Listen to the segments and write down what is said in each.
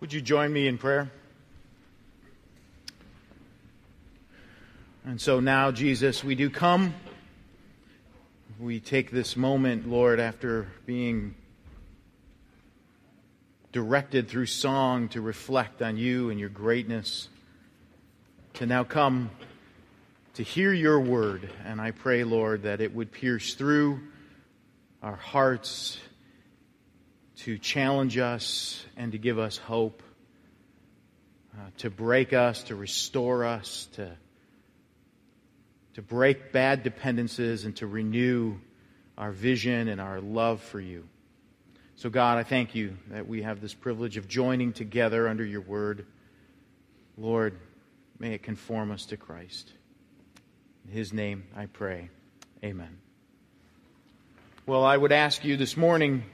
Would you join me in prayer? And so now, Jesus, we do come. We take this moment, Lord, after being directed through song to reflect on you and your greatness, to now come to hear your word. And I pray, Lord, that it would pierce through our hearts to challenge us and to give us hope, uh, to break us, to restore us, to, to break bad dependencies, and to renew our vision and our love for you. So, God, I thank you that we have this privilege of joining together under your word. Lord, may it conform us to Christ. In his name I pray. Amen. Well, I would ask you this morning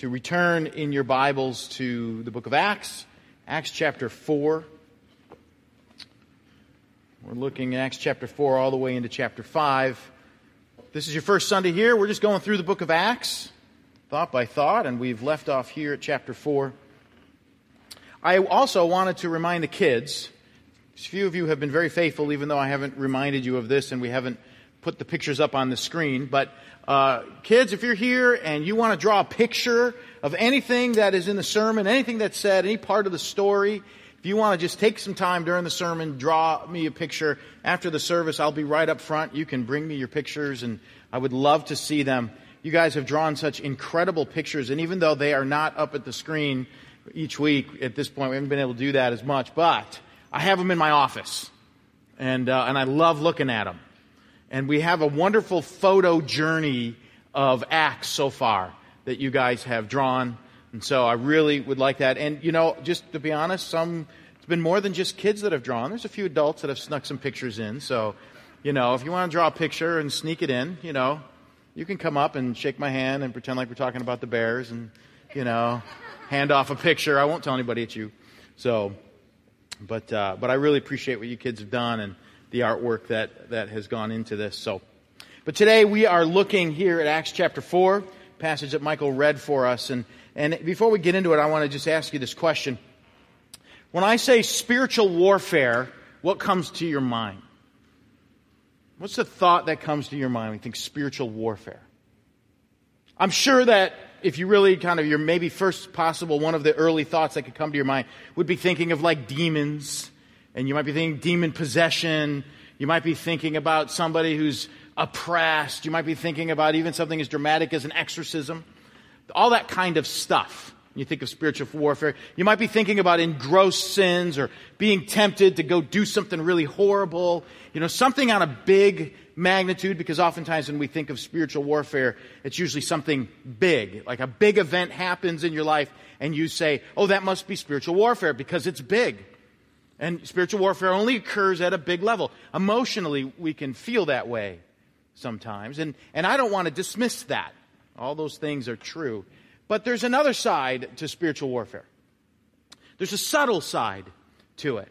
to return in your Bibles to the book of Acts, Acts chapter 4. We're looking at Acts chapter 4 all the way into chapter 5. This is your first Sunday here. We're just going through the book of Acts, thought by thought, and we've left off here at chapter 4. I also wanted to remind the kids. A few of you have been very faithful, even though I haven't reminded you of this and we haven't put the pictures up on the screen. But uh, kids, if you're here and you want to draw a picture of anything that is in the sermon, anything that's said, any part of the story, if you want to just take some time during the sermon, draw me a picture. After the service, I'll be right up front. You can bring me your pictures and I would love to see them. You guys have drawn such incredible pictures and even though they are not up at the screen each week at this point, we haven't been able to do that as much, but I have them in my office and, uh, and I love looking at them. And we have a wonderful photo journey of Acts so far that you guys have drawn. And so I really would like that. And, you know, just to be honest, some, it's been more than just kids that have drawn. There's a few adults that have snuck some pictures in. So, you know, if you want to draw a picture and sneak it in, you know, you can come up and shake my hand and pretend like we're talking about the Bears and, you know, hand off a picture. I won't tell anybody it's you. So, but, uh, but I really appreciate what you kids have done. And, the artwork that, that has gone into this. So, but today we are looking here at Acts chapter 4, passage that Michael read for us. And, and before we get into it, I want to just ask you this question. When I say spiritual warfare, what comes to your mind? What's the thought that comes to your mind when you think spiritual warfare? I'm sure that if you really kind of, your maybe first possible, one of the early thoughts that could come to your mind would be thinking of like demons and you might be thinking demon possession. You might be thinking about somebody who's oppressed. You might be thinking about even something as dramatic as an exorcism. All that kind of stuff. You think of spiritual warfare. You might be thinking about engrossed sins or being tempted to go do something really horrible. You know, something on a big magnitude because oftentimes when we think of spiritual warfare, it's usually something big. Like a big event happens in your life and you say, oh, that must be spiritual warfare because it's big. And spiritual warfare only occurs at a big level. Emotionally, we can feel that way sometimes. And, and I don't want to dismiss that. All those things are true. But there's another side to spiritual warfare. There's a subtle side to it.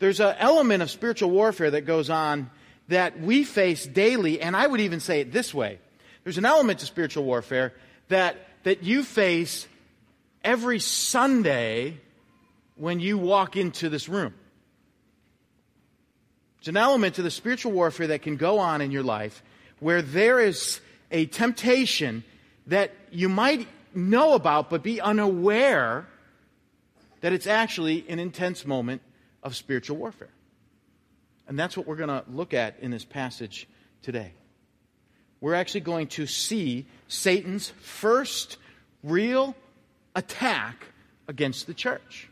There's an element of spiritual warfare that goes on that we face daily, and I would even say it this way. There's an element to spiritual warfare that, that you face every Sunday when you walk into this room. It's an element to the spiritual warfare that can go on in your life where there is a temptation that you might know about but be unaware that it's actually an intense moment of spiritual warfare. And that's what we're going to look at in this passage today. We're actually going to see Satan's first real attack against the church.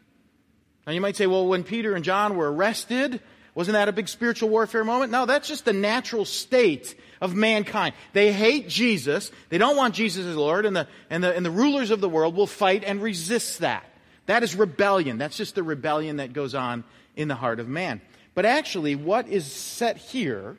Now you might say, well, when Peter and John were arrested, wasn't that a big spiritual warfare moment? No, that's just the natural state of mankind. They hate Jesus. They don't want Jesus as Lord, and the, and the, and the rulers of the world will fight and resist that. That is rebellion. That's just the rebellion that goes on in the heart of man. But actually, what is set here,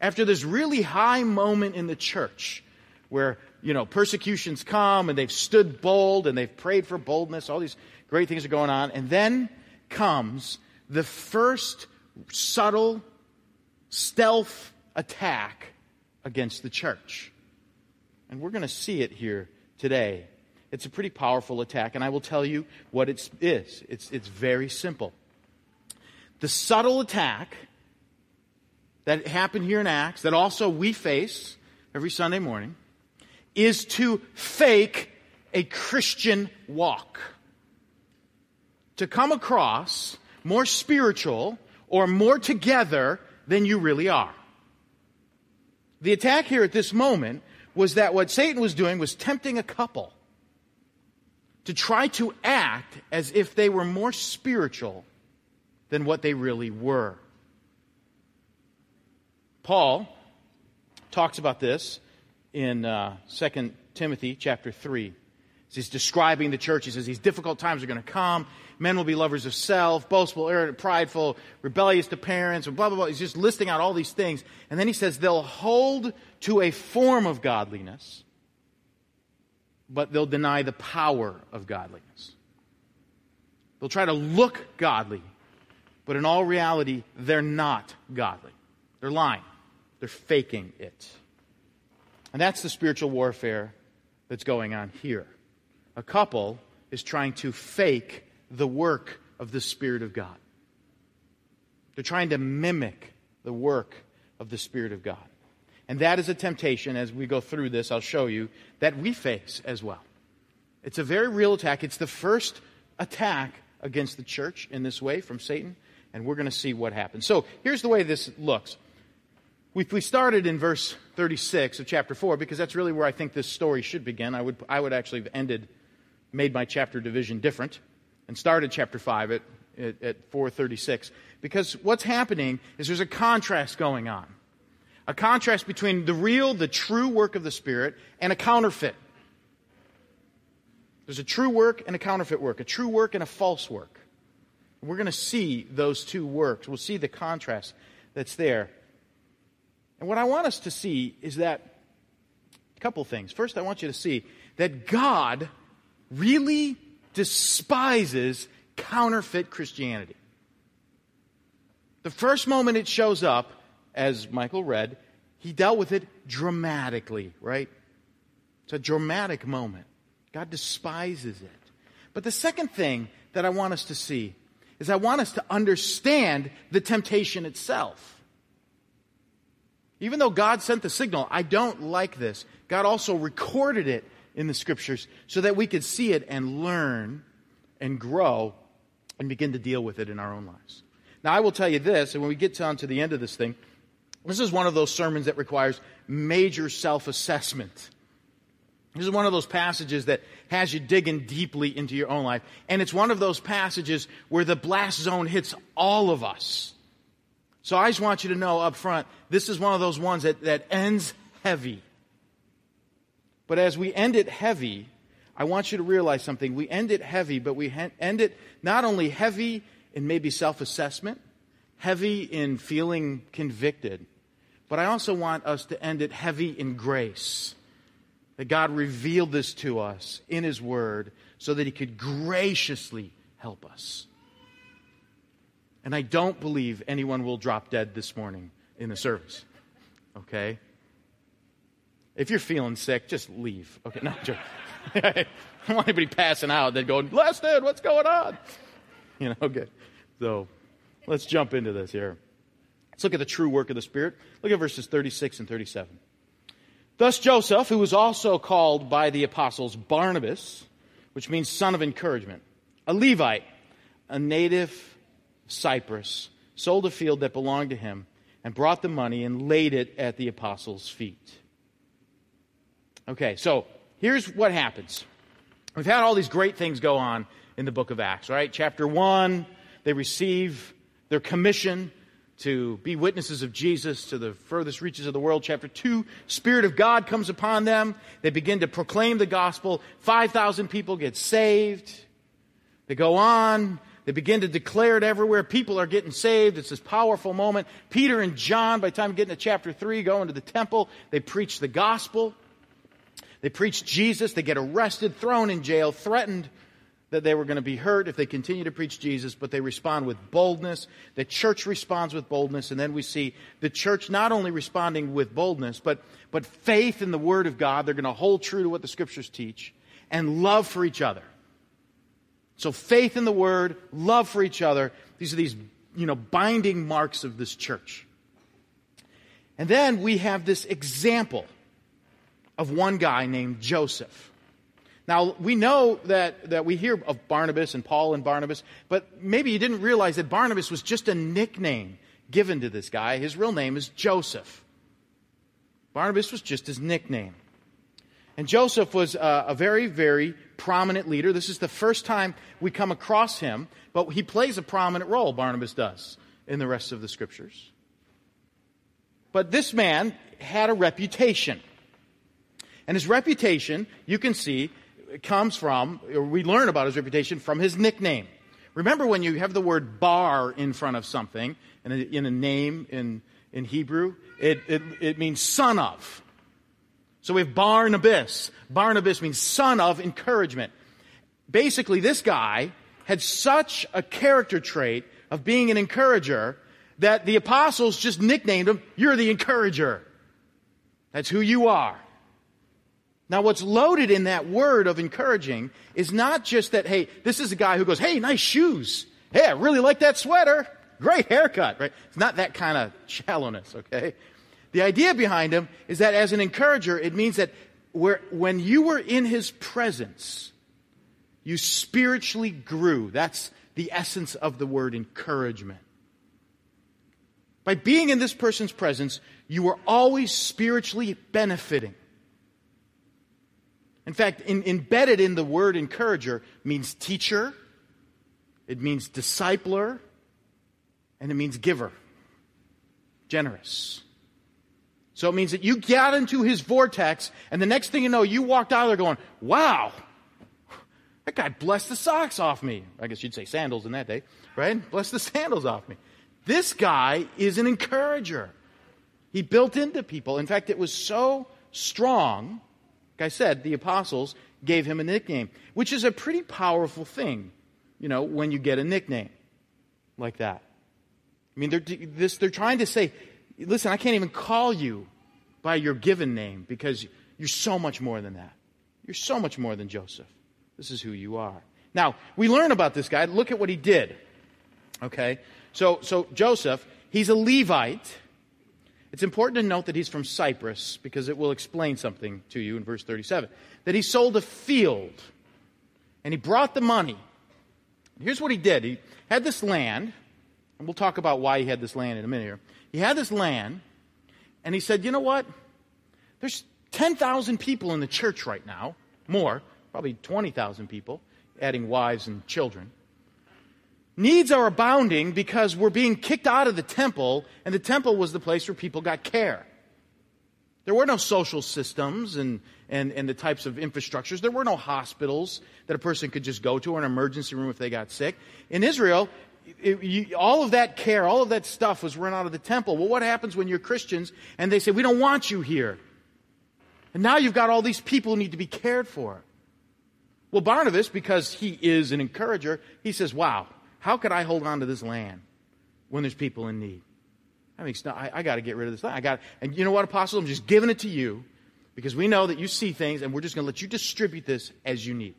after this really high moment in the church, where, you know, persecutions come and they've stood bold and they've prayed for boldness, all these Great things are going on. And then comes the first subtle stealth attack against the church. And we're going to see it here today. It's a pretty powerful attack, and I will tell you what it is. It's, it's very simple. The subtle attack that happened here in Acts, that also we face every Sunday morning, is to fake a Christian walk. To come across more spiritual or more together than you really are. The attack here at this moment was that what Satan was doing was tempting a couple to try to act as if they were more spiritual than what they really were. Paul talks about this in uh, 2 Timothy chapter 3. As he's describing the church, he says these difficult times are going to come. Men will be lovers of self, boastful, arrogant, prideful, rebellious to parents, and blah, blah, blah. He's just listing out all these things. And then he says they'll hold to a form of godliness, but they'll deny the power of godliness. They'll try to look godly, but in all reality, they're not godly. They're lying, they're faking it. And that's the spiritual warfare that's going on here. A couple is trying to fake the work of the Spirit of God. They're trying to mimic the work of the Spirit of God. And that is a temptation, as we go through this, I'll show you, that we face as well. It's a very real attack. It's the first attack against the church in this way from Satan, and we're going to see what happens. So here's the way this looks. We, started in verse 36 of chapter 4 because that's really where I think this story should begin. I would, I would actually have ended, made my chapter division different, and started chapter 5 at, at, at 436. Because what's happening is there's a contrast going on a contrast between the real, the true work of the Spirit and a counterfeit. There's a true work and a counterfeit work, a true work and a false work. We're going to see those two works. We'll see the contrast that's there. And what I want us to see is that a couple things. First, I want you to see that God really despises counterfeit Christianity. The first moment it shows up, as Michael read, he dealt with it dramatically, right? It's a dramatic moment. God despises it. But the second thing that I want us to see is I want us to understand the temptation itself. Even though God sent the signal, I don't like this. God also recorded it in the scriptures so that we could see it and learn and grow and begin to deal with it in our own lives. Now, I will tell you this, and when we get down to the end of this thing, this is one of those sermons that requires major self assessment. This is one of those passages that has you digging deeply into your own life. And it's one of those passages where the blast zone hits all of us. So I just want you to know up front, this is one of those ones that, that ends heavy. But as we end it heavy, I want you to realize something. We end it heavy, but we end it not only heavy in maybe self assessment, heavy in feeling convicted, but I also want us to end it heavy in grace. That God revealed this to us in His Word so that He could graciously help us. And I don't believe anyone will drop dead this morning in the service. Okay? If you're feeling sick, just leave. Okay, not joke. I don't want anybody passing out then going, Leston, what's going on? You know, okay. So let's jump into this here. Let's look at the true work of the Spirit. Look at verses 36 and 37. Thus Joseph, who was also called by the apostles Barnabas, which means son of encouragement, a Levite, a native Cyprus, sold a field that belonged to him and brought the money and laid it at the apostles' feet. Okay, so here's what happens. We've had all these great things go on in the book of Acts, right? Chapter 1, they receive their commission to be witnesses of Jesus to the furthest reaches of the world. Chapter 2, Spirit of God comes upon them. They begin to proclaim the gospel. 5,000 people get saved. They go on. They begin to declare it everywhere. People are getting saved. It's this powerful moment. Peter and John, by the time we get into chapter 3, go into the temple. They preach the gospel. They preach Jesus. They get arrested, thrown in jail, threatened that they were going to be hurt if they continue to preach Jesus, but they respond with boldness. The church responds with boldness, and then we see the church not only responding with boldness, but, but faith in the Word of God. They're going to hold true to what the Scriptures teach. and love for each other. So faith in the word, love for each other, these are these, you know, binding marks of this church. And then we have this example of one guy named Joseph. Now, we know that, that we hear of Barnabas and Paul and Barnabas, but maybe you didn't realize that Barnabas was just a nickname given to this guy. His real name is Joseph. Barnabas was just his nickname. And Joseph was a, a, very, very prominent leader. This is the first time we come across him, but he plays a prominent role, Barnabas does, in the rest of the scriptures. But this man had a reputation. And his reputation, you can see, comes from, or we learn about his reputation from his nickname. Remember when you have the word bar in front of something, in a, in a name in, in Hebrew, it, it, it means son of. So we have Barnabas. Barnabas means son of encouragement. Basically, this guy had such a character trait of being an encourager that the apostles just nicknamed him, You're the encourager. That's who you are. Now, what's loaded in that word of encouraging is not just that, hey, this is a guy who goes, hey, nice shoes. Hey, I really like that sweater. Great haircut, right? It's not that kind of shallowness, okay? The idea behind him is that as an encourager, it means that where, when you were in his presence, you spiritually grew. That's the essence of the word encouragement. By being in this person's presence, you were always spiritually benefiting. In fact, in, embedded in the word encourager means teacher, it means discipler, and it means giver, generous. So it means that you got into his vortex, and the next thing you know, you walked out of there going, wow, that guy blessed the socks off me. I guess you'd say sandals in that day, right? Bless the sandals off me. This guy is an encourager. He built into people. In fact, it was so strong like I said, the apostles gave him a nickname, which is a pretty powerful thing, you know, when you get a nickname like that. I mean, they're, this, they're trying to say, listen, I can't even call you by your given name because you're so much more than that. You're so much more than Joseph. This is who you are. Now, we learn about this guy. Look at what he did. Okay? So, so Joseph, he's a Levite. It's important to note that he's from Cyprus because it will explain something to you in verse 37. That he sold a field and he brought the money. Here's what he did he had this land, and we'll talk about why he had this land in a minute here. He had this land, and he said, You know what? There's 10,000 people in the church right now, more, probably 20,000 people, adding wives and children. Needs are abounding because we're being kicked out of the temple, and the temple was the place where people got care. There were no social systems and, and, and the types of infrastructures. There were no hospitals that a person could just go to or an emergency room if they got sick. In Israel, it, you, all of that care, all of that stuff was run out of the temple. Well, what happens when you're Christians and they say, we don't want you here? And now you've got all these people who need to be cared for. Well, Barnabas, because he is an encourager, he says, wow, how could I hold on to this land when there's people in need? I mean, not, I, I got to get rid of this land. I got, and you know what, Apostle? I'm just giving it to you because we know that you see things, and we're just going to let you distribute this as you need.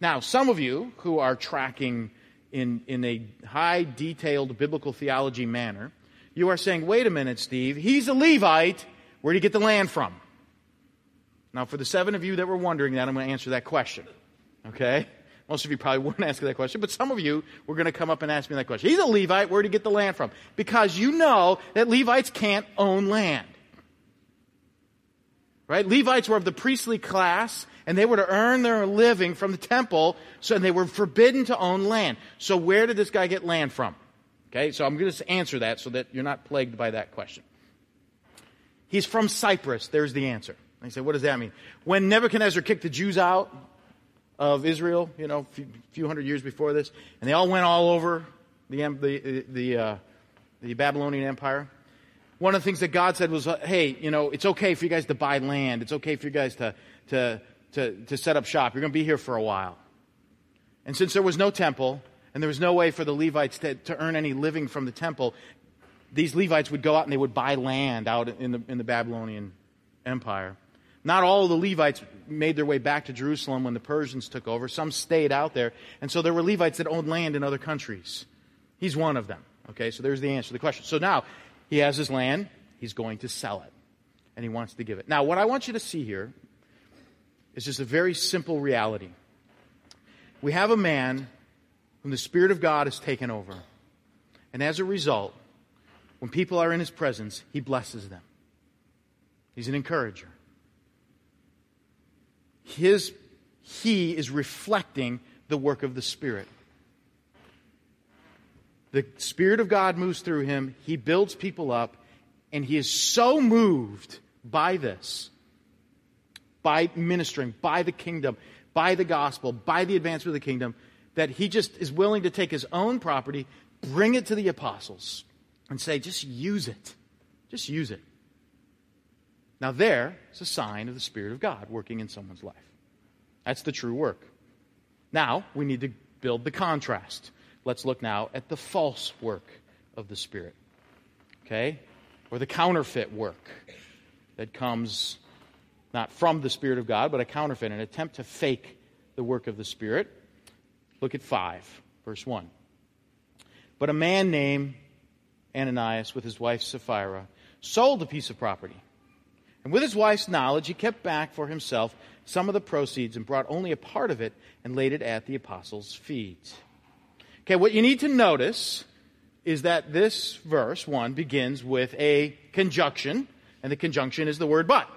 Now, some of you who are tracking in, in a high detailed biblical theology manner, you are saying, wait a minute, Steve, he's a Levite. Where did he get the land from? Now, for the seven of you that were wondering that, I'm going to answer that question. Okay? Most of you probably wouldn't ask that question, but some of you were going to come up and ask me that question. He's a Levite. Where did he get the land from? Because you know that Levites can't own land. Right? Levites were of the priestly class, and they were to earn their living from the temple, so they were forbidden to own land. So where did this guy get land from? Okay, so I'm going to answer that so that you're not plagued by that question. He's from Cyprus. There's the answer. I say, what does that mean? When Nebuchadnezzar kicked the Jews out, of Israel, you know, a few, hundred years before this, and they all went all over the, the, the, uh, the Babylonian Empire. One of the things that God said was, uh, hey, you know, it's okay for you guys to buy land. It's okay for you guys to, to, to, to set up shop. You're going to be here for a while. And since there was no temple, and there was no way for the Levites to, to earn any living from the temple, these Levites would go out and they would buy land out in the, in the Babylonian Empire. Not all the Levites made their way back to Jerusalem when the Persians took over. Some stayed out there. And so there were Levites that owned land in other countries. He's one of them. Okay, so there's the answer to the question. So now he has his land. He's going to sell it. And he wants to give it. Now, what I want you to see here is just a very simple reality. We have a man whom the Spirit of God has taken over. And as a result, when people are in his presence, he blesses them. He's an encourager. His, he is reflecting the work of the Spirit. The Spirit of God moves through him, he builds people up, and he is so moved by this, by ministering, by the kingdom, by the gospel, by the advancement of the kingdom, that he just is willing to take his own property, bring it to the apostles, and say, just use it. Just use it. Now, there is a sign of the Spirit of God working in someone's life. That's the true work. Now, we need to build the contrast. Let's look now at the false work of the Spirit. Okay? Or the counterfeit work that comes not from the Spirit of God, but a counterfeit, an attempt to fake the work of the Spirit. Look at 5, verse 1. But a man named Ananias, with his wife Sapphira, sold a piece of property. And with his wife's knowledge, he kept back for himself some of the proceeds and brought only a part of it and laid it at the apostles' feet. Okay, what you need to notice is that this verse 1 begins with a conjunction, and the conjunction is the word but.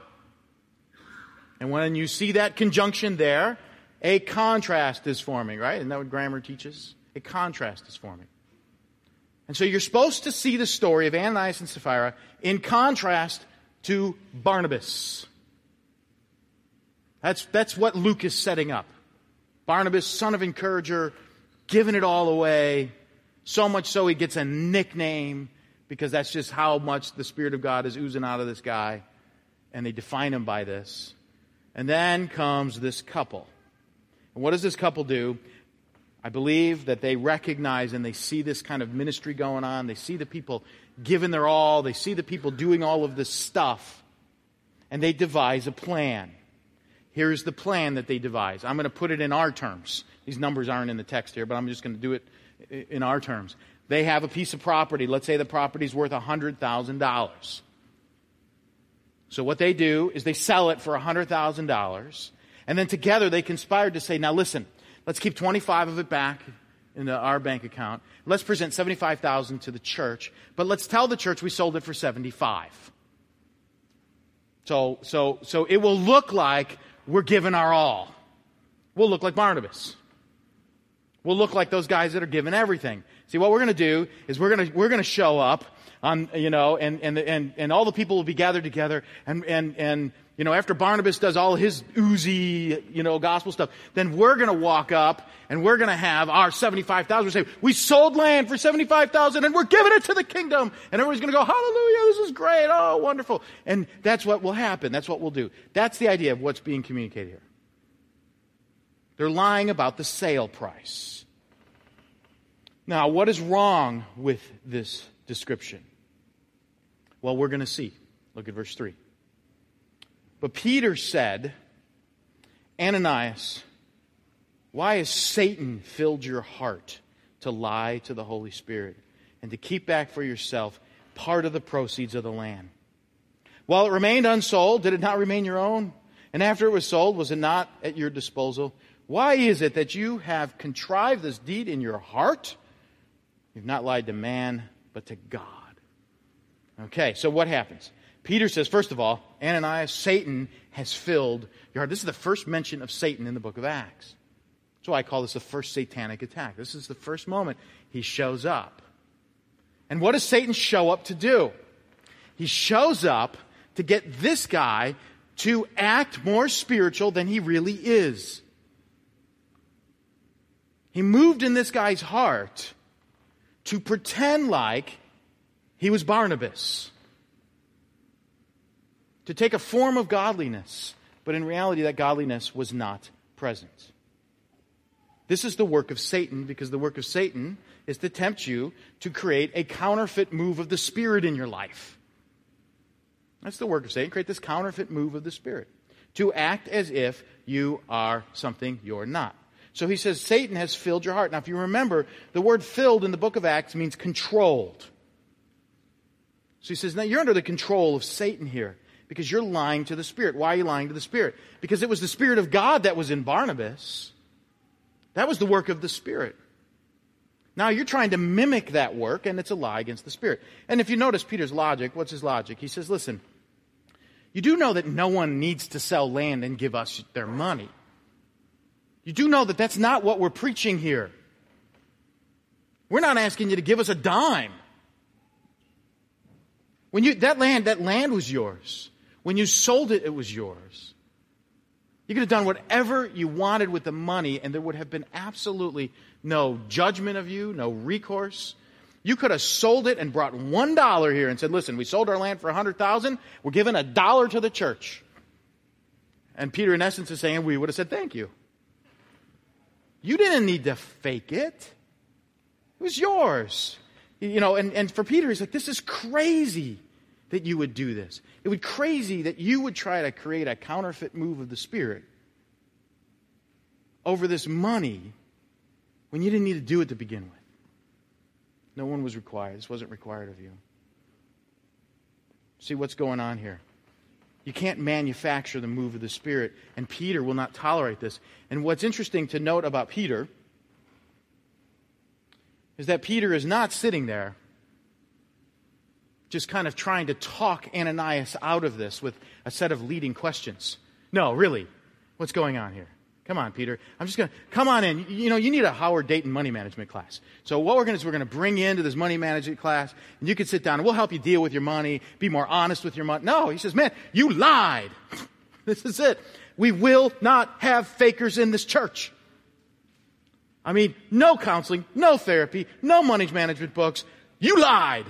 And when you see that conjunction there, a contrast is forming, right? Isn't that what grammar teaches? A contrast is forming. And so you're supposed to see the story of Ananias and Sapphira in contrast to Barnabas. That's, that's what Luke is setting up. Barnabas, son of encourager, giving it all away. So much so he gets a nickname because that's just how much the Spirit of God is oozing out of this guy. And they define him by this. And then comes this couple. And what does this couple do? I believe that they recognize and they see this kind of ministry going on. They see the people giving their all. They see the people doing all of this stuff. And they devise a plan. Here's the plan that they devise. I'm going to put it in our terms. These numbers aren't in the text here, but I'm just going to do it in our terms. They have a piece of property. Let's say the property is worth $100,000. So what they do is they sell it for $100,000. And then together they conspired to say, now listen, Let's keep 25 of it back in our bank account. Let's present 75,000 to the church, but let's tell the church we sold it for 75. So, so, so it will look like we're giving our all. We'll look like Barnabas. We'll look like those guys that are giving everything. See, what we're going to do is we're going to, we're going to show up on, you know, and, and, and, and all the people will be gathered together and, and, and you know, after Barnabas does all his oozy, you know, gospel stuff, then we're going to walk up and we're going to have our 75,000. We say, we sold land for 75,000 and we're giving it to the kingdom. And everybody's going to go, hallelujah, this is great. Oh, wonderful. And that's what will happen. That's what we'll do. That's the idea of what's being communicated here. They're lying about the sale price. Now, what is wrong with this description? Well, we're going to see. Look at verse 3. But Peter said, Ananias, why has Satan filled your heart to lie to the Holy Spirit and to keep back for yourself part of the proceeds of the land? While it remained unsold, did it not remain your own? And after it was sold, was it not at your disposal? Why is it that you have contrived this deed in your heart? You've not lied to man, but to God. Okay, so what happens? Peter says, first of all, Ananias, Satan has filled your heart. This is the first mention of Satan in the book of Acts. That's why I call this the first satanic attack. This is the first moment he shows up. And what does Satan show up to do? He shows up to get this guy to act more spiritual than he really is. He moved in this guy's heart to pretend like he was Barnabas to take a form of godliness, but in reality, that godliness was not present. This is the work of Satan because the work of Satan is to tempt you to create a counterfeit move of the Spirit in your life. That's the work of Satan, create this counterfeit move of the Spirit. to act as if you are something you're not. So he says, Satan has filled your heart. Now, if you remember, the word filled in the book of Acts means controlled. So he says, now you're under the control of Satan here because you're lying to the Spirit. Why are you lying to the Spirit? Because it was the Spirit of God that was in Barnabas. That was the work of the Spirit. Now you're trying to mimic that work, and it's a lie against the Spirit. And if you notice Peter's logic, what's his logic? He says, listen, you do know that no one needs to sell land and give us their money. You do know that that's not what we're preaching here. We're not asking you to give us a dime. When you, that land, that land was yours. When you sold it, it was yours. You could have done whatever you wanted with the money, and there would have been absolutely no judgment of you, no recourse. You could have sold it and brought one dollar here and said, "Listen, we sold our land for a hundred thousand. We're giving a dollar to the church." And Peter, in essence, is saying, "We would have said thank you. You didn't need to fake it. It was yours." You know, and, and for Peter, he's like, "This is crazy." That you would do this. It would crazy that you would try to create a counterfeit move of the Spirit over this money when you didn't need to do it to begin with. No one was required. This wasn't required of you. See what's going on here. You can't manufacture the move of the Spirit, and Peter will not tolerate this. And what's interesting to note about Peter is that Peter is not sitting there just kind of trying to talk Ananias out of this with a set of leading questions. No, really. What's going on here? Come on, Peter. I'm just going to come on in. You know, you need a Howard Dayton money management class. So what we're going to do is we're going to bring you into this money management class, and you can sit down and we'll help you deal with your money, be more honest with your money. No, he says, man, you lied. this is it. We will not have fakers in this church. I mean, no counseling, no therapy, no money management books. You lied.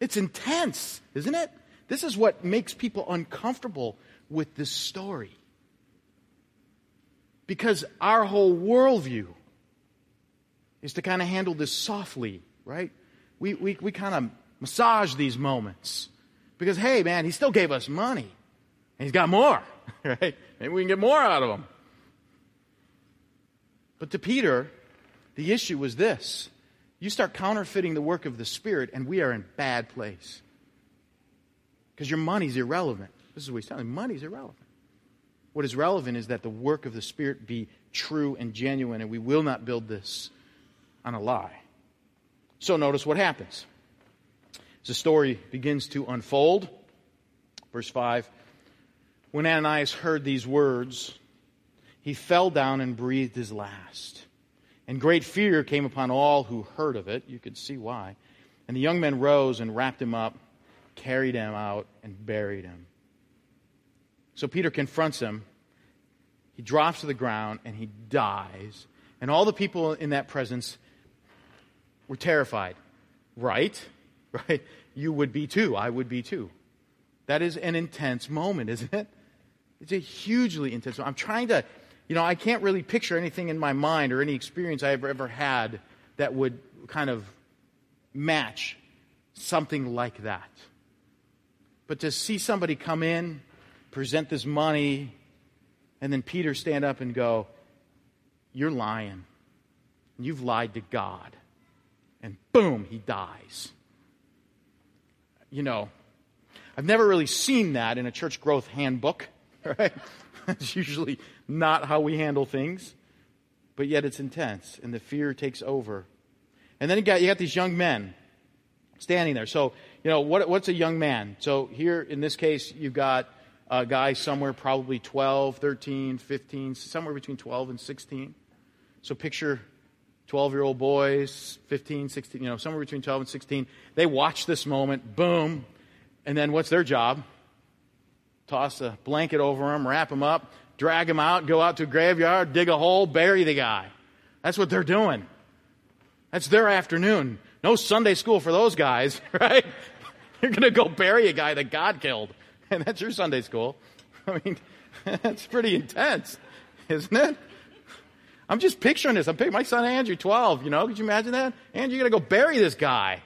It's intense, isn't it? This is what makes people uncomfortable with this story. Because our whole worldview is to kind of handle this softly, right? We, we, we kind of massage these moments. Because, hey, man, he still gave us money. And he's got more, right? Maybe we can get more out of him. But to Peter, the issue was this you start counterfeiting the work of the Spirit, and we are in bad place. Because your money's irrelevant. This is what he's telling you. Money's irrelevant. What is relevant is that the work of the Spirit be true and genuine, and we will not build this on a lie. So notice what happens. As the story begins to unfold, verse 5 When Ananias heard these words, he fell down and breathed his last. And great fear came upon all who heard of it. You could see why. And the young men rose and wrapped him up, carried him out, and buried him. So Peter confronts him. He drops to the ground and he dies. And all the people in that presence were terrified. Right? Right? You would be too. I would be too. That is an intense moment, isn't it? It's a hugely intense moment. I'm trying to you know, I can't really picture anything in my mind or any experience I've ever had that would kind of match something like that. But to see somebody come in, present this money, and then Peter stand up and go, You're lying. You've lied to God. And boom, he dies. You know, I've never really seen that in a church growth handbook, right? It's usually not how we handle things, but yet it's intense, and the fear takes over. And then you got, you got these young men standing there. So, you know, what, what's a young man? So here, in this case, you've got a guy somewhere probably 12, 13, 15, somewhere between 12 and 16. So picture 12 year old boys, 15, 16, you know, somewhere between 12 and 16. They watch this moment, boom, and then what's their job? Toss a blanket over him, wrap him up, drag him out, go out to a graveyard, dig a hole, bury the guy. That's what they're doing. That's their afternoon. No Sunday school for those guys, right? You're going to go bury a guy that God killed. And that's your Sunday school. I mean, that's pretty intense, isn't it? I'm just picturing this. I'm picturing my son Andrew, 12, you know. Could you imagine that? Andrew, you're going to go bury this guy.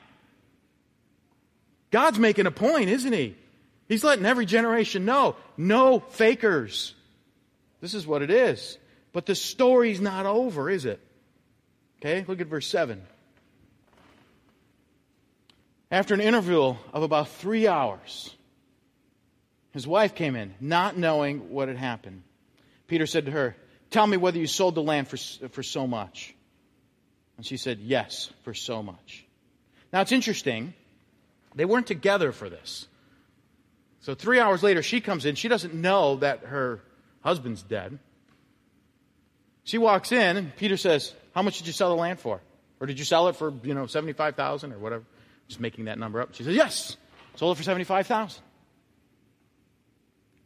God's making a point, isn't he? He's letting every generation know no fakers. This is what it is. But the story's not over, is it? Okay, look at verse 7. After an interval of about three hours, his wife came in, not knowing what had happened. Peter said to her, Tell me whether you sold the land for, for so much. And she said, Yes, for so much. Now it's interesting. They weren't together for this. So three hours later, she comes in. She doesn't know that her husband's dead. She walks in, and Peter says, How much did you sell the land for? Or did you sell it for, you know, 75000 or whatever? Just making that number up. She says, Yes, sold it for 75000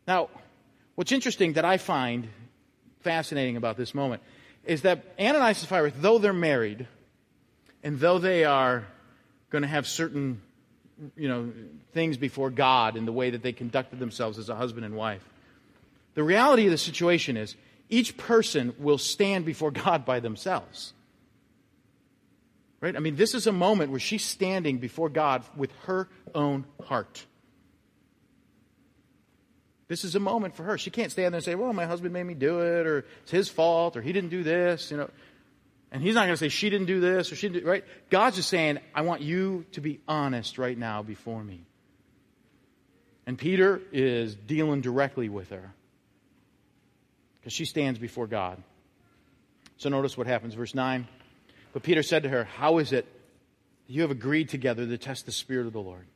Now, what's interesting that I find fascinating about this moment is that Ananias and Sapphira, though they're married, and though they are going to have certain you know, things before God in the way that they conducted themselves as a husband and wife. The reality of the situation is each person will stand before God by themselves. Right? I mean, this is a moment where she's standing before God with her own heart. This is a moment for her. She can't stand there and say, well, my husband made me do it, or it's his fault, or he didn't do this. You know, and he's not going to say, she didn't do this or she didn't right? God's just saying, I want you to be honest right now before me. And Peter is dealing directly with her because she stands before God. So notice what happens, verse 9. But Peter said to her, How is it that you have agreed together to test the Spirit of the Lord?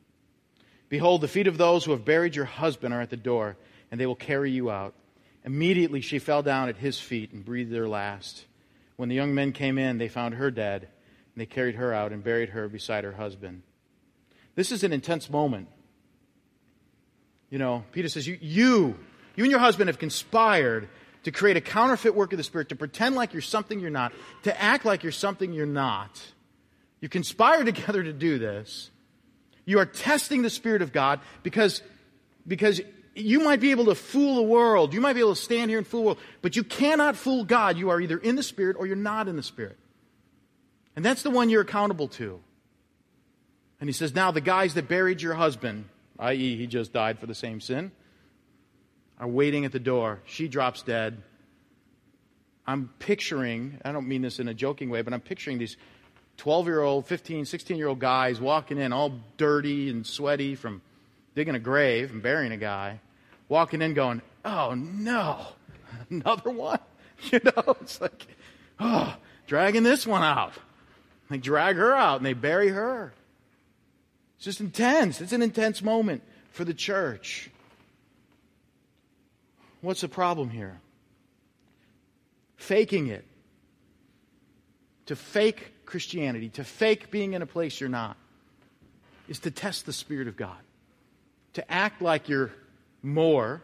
Behold, the feet of those who have buried your husband are at the door, and they will carry you out. Immediately she fell down at his feet and breathed her last. When the young men came in, they found her dead, and they carried her out and buried her beside her husband. This is an intense moment. You know, Peter says, you, you, you and your husband have conspired to create a counterfeit work of the Spirit, to pretend like you're something you're not, to act like you're something you're not. You conspire together to do this. You are testing the Spirit of God because, because you might be able to fool the world. You might be able to stand here and fool the world, but you cannot fool God. You are either in the Spirit or you're not in the Spirit. And that's the one you're accountable to. And he says, Now the guys that buried your husband, i.e., he just died for the same sin, are waiting at the door. She drops dead. I'm picturing, I don't mean this in a joking way, but I'm picturing these 12 year old, 15, 16 year old guys walking in all dirty and sweaty from digging a grave and burying a guy, walking in going, oh no, another one? You know, it's like, oh, dragging this one out. They drag her out and they bury her. It's just intense. It's an intense moment for the church. What's the problem here? Faking it. To fake Christianity, to fake being in a place you're not, is to test the Spirit of God to act like you're more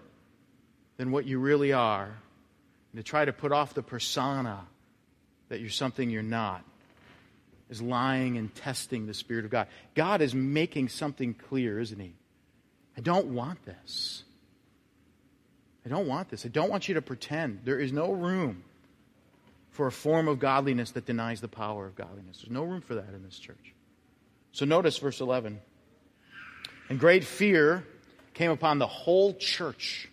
than what you really are, and to try to put off the persona that you're something you're not, is lying and testing the Spirit of God. God is making something clear, isn't He? I don't want this. I don't want this. I don't want you to pretend. There is no room for a form of godliness that denies the power of godliness. There's no room for that in this church. So notice verse 11. And great fear came upon the whole church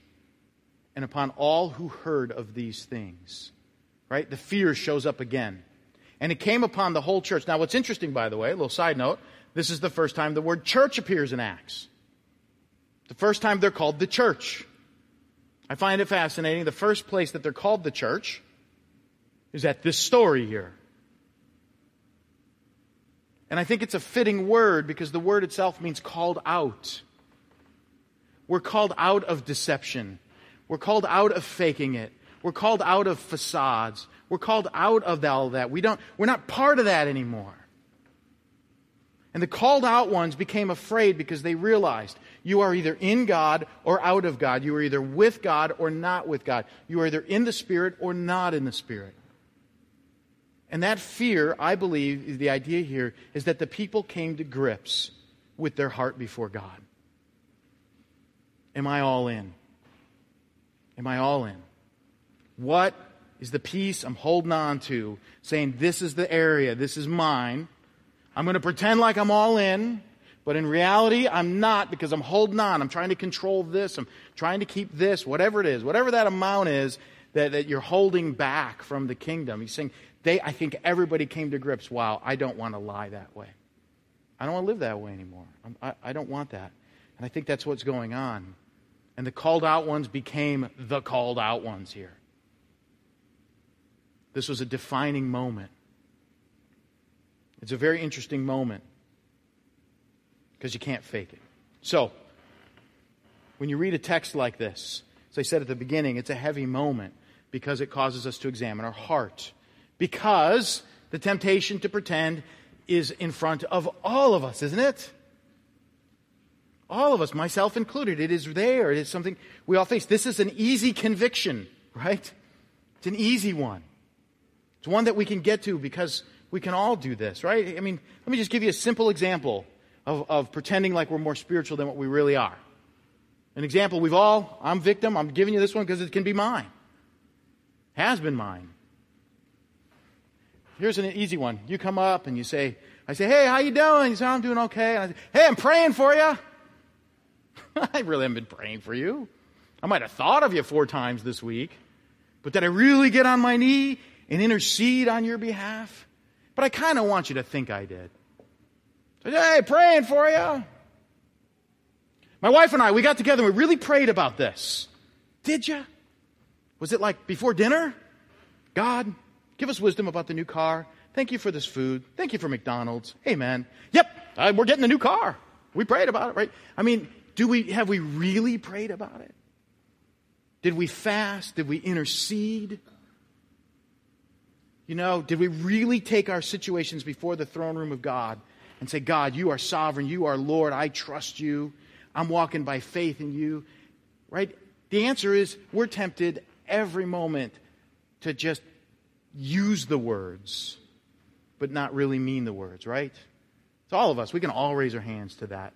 and upon all who heard of these things. Right? The fear shows up again. And it came upon the whole church. Now, what's interesting, by the way, a little side note, this is the first time the word church appears in Acts. The first time they're called the church. I find it fascinating. The first place that they're called the church is at this story here. And I think it's a fitting word because the word itself means called out. We're called out of deception. We're called out of faking it. We're called out of facades. We're called out of all that. We don't, we're not part of that anymore. And the called out ones became afraid because they realized you are either in God or out of God. You are either with God or not with God. You are either in the Spirit or not in the Spirit. And that fear, I believe, the idea here is that the people came to grips with their heart before God. Am I all in? Am I all in? What is the piece I'm holding on to, saying, This is the area, this is mine? I'm going to pretend like I'm all in, but in reality, I'm not because I'm holding on. I'm trying to control this. I'm trying to keep this, whatever it is, whatever that amount is that, that you're holding back from the kingdom. He's saying, they, I think everybody came to grips, wow, I don't want to lie that way. I don't want to live that way anymore. I, I don't want that. And I think that's what's going on. And the called out ones became the called out ones here. This was a defining moment. It's a very interesting moment because you can't fake it. So, when you read a text like this, as I said at the beginning, it's a heavy moment because it causes us to examine our heart. Because the temptation to pretend is in front of all of us, isn't it? All of us, myself included. It is there. It is something we all face. This is an easy conviction, right? It's an easy one. It's one that we can get to because we can all do this, right? I mean, let me just give you a simple example of, of pretending like we're more spiritual than what we really are. An example we've all, I'm victim, I'm giving you this one because it can be mine. Has been mine. Here's an easy one. You come up and you say, I say, hey, how you doing? You say, I'm doing okay. And I say, hey, I'm praying for you. I really haven't been praying for you. I might have thought of you four times this week, but did I really get on my knee and intercede on your behalf? But I kind of want you to think I did. So, hey, praying for you. My wife and I, we got together and we really prayed about this. Did you? Was it like before dinner? God, give us wisdom about the new car. Thank you for this food. Thank you for McDonald's. Amen. Yep, uh, we're getting a new car. We prayed about it, right? I mean, do we, have we really prayed about it? Did we fast? Did we intercede? You know, did we really take our situations before the throne room of God and say, God, you are sovereign, you are Lord, I trust you, I'm walking by faith in you? Right? The answer is we're tempted every moment to just use the words, but not really mean the words, right? It's all of us. We can all raise our hands to that,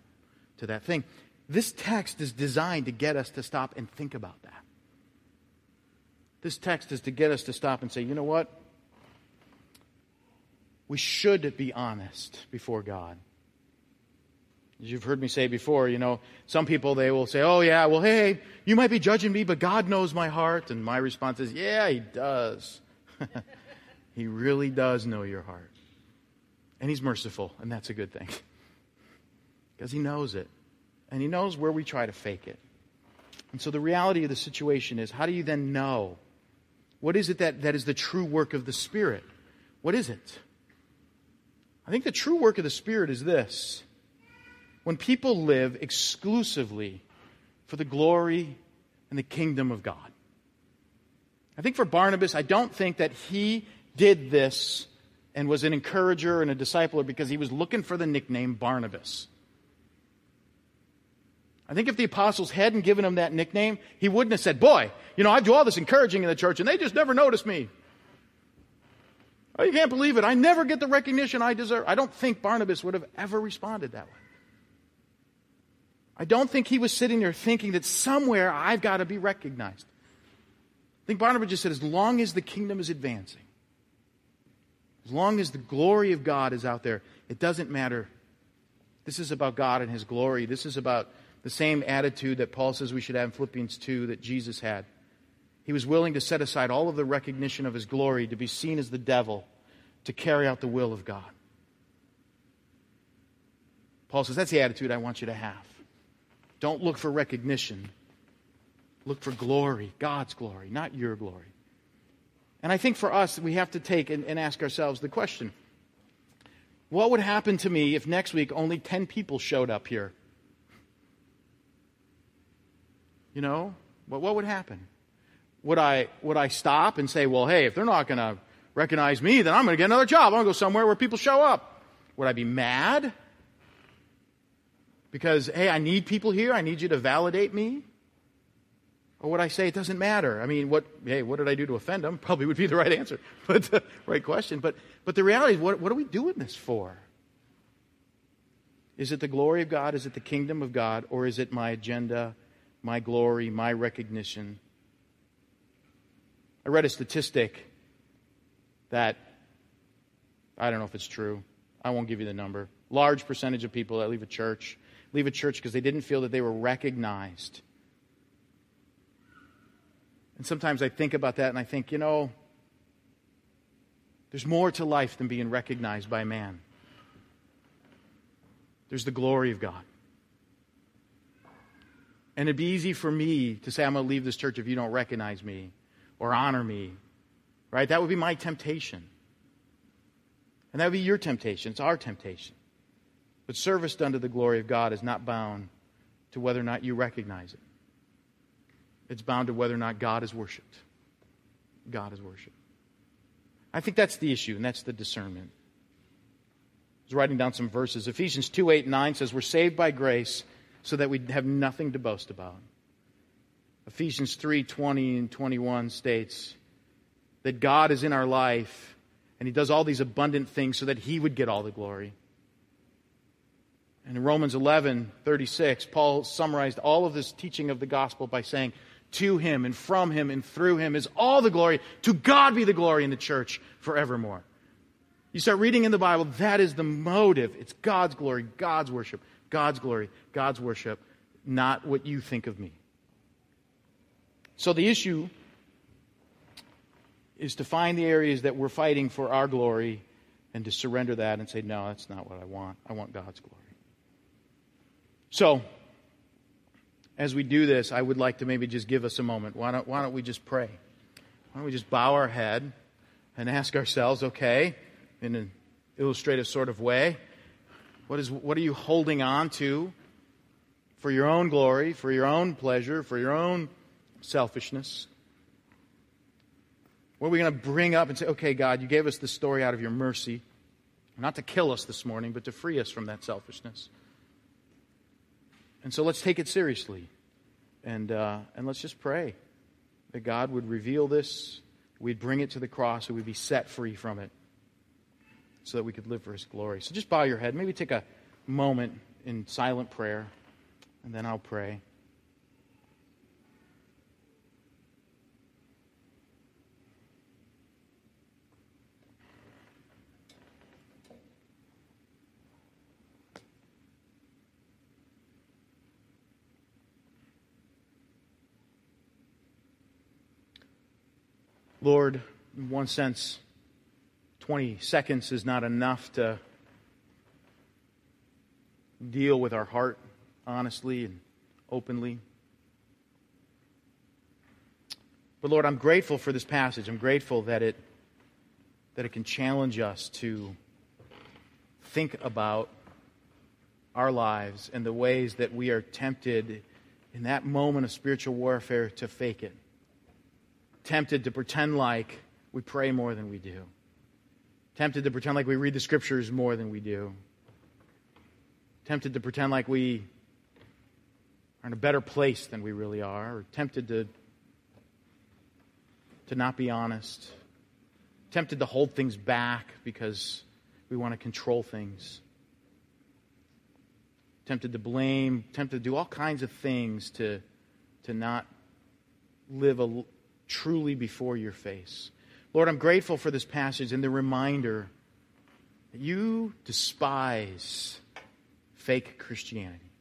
to that thing. This text is designed to get us to stop and think about that. This text is to get us to stop and say, you know what? We should be honest before God. As you've heard me say before, you know, some people they will say, "Oh yeah, well hey, you might be judging me, but God knows my heart." And my response is, "Yeah, he does. he really does know your heart." And he's merciful, and that's a good thing. Because he knows it. And he knows where we try to fake it. And so the reality of the situation is how do you then know? What is it that, that is the true work of the Spirit? What is it? I think the true work of the Spirit is this when people live exclusively for the glory and the kingdom of God. I think for Barnabas, I don't think that he did this and was an encourager and a discipler because he was looking for the nickname Barnabas. I think if the apostles hadn't given him that nickname, he wouldn't have said, Boy, you know, I do all this encouraging in the church and they just never notice me. Oh, you can't believe it. I never get the recognition I deserve. I don't think Barnabas would have ever responded that way. I don't think he was sitting there thinking that somewhere I've got to be recognized. I think Barnabas just said, as long as the kingdom is advancing, as long as the glory of God is out there, it doesn't matter. This is about God and his glory. This is about the same attitude that Paul says we should have in Philippians 2 that Jesus had. He was willing to set aside all of the recognition of his glory to be seen as the devil, to carry out the will of God. Paul says, That's the attitude I want you to have. Don't look for recognition, look for glory, God's glory, not your glory. And I think for us, we have to take and, and ask ourselves the question what would happen to me if next week only 10 people showed up here? You know, what, what would happen? Would I, would I stop and say, well, hey, if they're not going to recognize me, then I'm going to get another job. I'm going to go somewhere where people show up. Would I be mad? Because, hey, I need people here. I need you to validate me. Or would I say it doesn't matter? I mean, what, hey, what did I do to offend them? Probably would be the right answer, but uh, right question. But, but the reality is, what, what are we doing this for? Is it the glory of God? Is it the kingdom of God? Or is it my agenda my glory, my recognition. I read a statistic that I don't know if it's true. I won't give you the number. Large percentage of people that leave a church leave a church because they didn't feel that they were recognized And sometimes I think about that and I think, you know, there's more to life than being recognized by man. There's the glory of God. And it'd be easy for me to say, I'm going to leave this church if you don't recognize me or honor me. Right? That would be my temptation. And that would be your temptation. It's our temptation. But service done to the glory of God is not bound to whether or not you recognize it. It's bound to whether or not God is worshiped. God is worshiped. I think that's the issue, and that's the discernment. I was writing down some verses. Ephesians 2 8 and 9 says, We're saved by grace so that we have nothing to boast about. Ephesians 3 20 and 21 states that God is in our life and He does all these abundant things so that He would get all the glory. And in Romans 11 36, Paul summarized all of this teaching of the gospel by saying, To Him and from Him and through Him is all the glory. To God be the glory in the church forevermore. You start reading in the Bible, that is the motive. It's God's glory, God's worship. God's glory, God's worship, not what you think of me. So the issue is to find the areas that we're fighting for our glory and to surrender that and say, no, that's not what I want. I want God's glory. So, as we do this, I would like to maybe just give us a moment. Why don't, why don't we just pray? Why don't we just bow our head and ask ourselves, okay, in an illustrative sort of way, what, is, what are you holding on to for your own glory, for your own pleasure, for your own selfishness? What are we going to bring up and say, okay, God, you gave us this story out of your mercy, not to kill us this morning, but to free us from that selfishness. And so let's take it seriously. And, uh, and let's just pray that God would reveal this, we'd bring it to the cross, and we'd be set free from it so that we could live for His glory. So just bow your head. Maybe take a moment in silent prayer, and then I'll pray. Lord, in one sense, 20 seconds is not enough to deal with our heart honestly and openly. But Lord, I'm grateful for this passage. I'm grateful that it that it can challenge us to think about our lives and the ways that we are tempted in that moment of spiritual warfare to fake it. Tempted to pretend like we pray more than we do. Tempted to pretend like we read the scriptures more than we do, tempted to pretend like we are in a better place than we really are, or tempted to, to not be honest, tempted to hold things back because we want to control things, tempted to blame, tempted to do all kinds of things to, to not live a, truly before your face. Lord, I'm grateful for this passage and the reminder that you despise fake Christianity,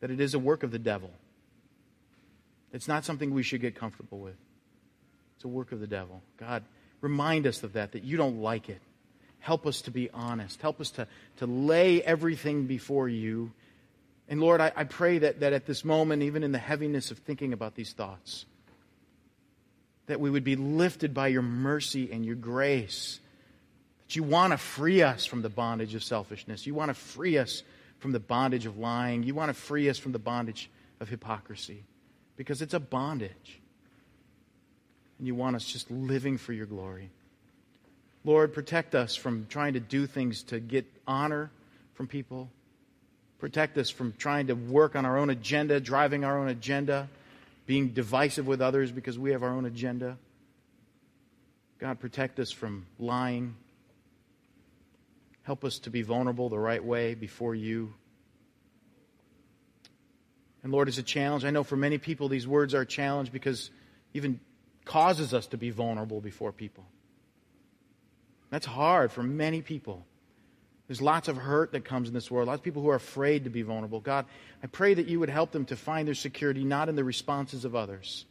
that it is a work of the devil. It's not something we should get comfortable with. It's a work of the devil. God, remind us of that, that you don't like it. Help us to be honest. Help us to, to lay everything before you. And Lord, I, I pray that, that at this moment, even in the heaviness of thinking about these thoughts, that we would be lifted by your mercy and your grace. That you want to free us from the bondage of selfishness. You want to free us from the bondage of lying. You want to free us from the bondage of hypocrisy because it's a bondage. And you want us just living for your glory. Lord, protect us from trying to do things to get honor from people. Protect us from trying to work on our own agenda, driving our own agenda being divisive with others because we have our own agenda. God, protect us from lying. Help us to be vulnerable the right way before you. And Lord, it's a challenge. I know for many people these words are a challenge because even causes us to be vulnerable before people. That's hard for many people. There's lots of hurt that comes in this world, lots of people who are afraid to be vulnerable. God, I pray that you would help them to find their security not in the responses of others,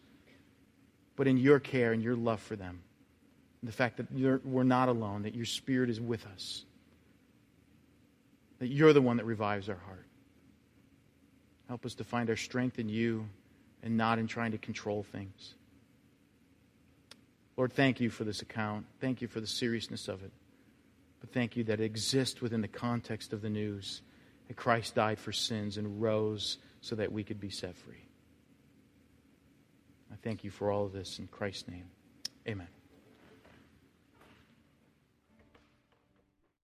but in your care and your love for them. And the fact that we're not alone, that your Spirit is with us, that you're the one that revives our heart. Help us to find our strength in you and not in trying to control things. Lord, thank you for this account. Thank you for the seriousness of it. But thank you that it exists within the context of the news that Christ died for sins and rose so that we could be set free. I thank you for all of this in Christ's name. Amen.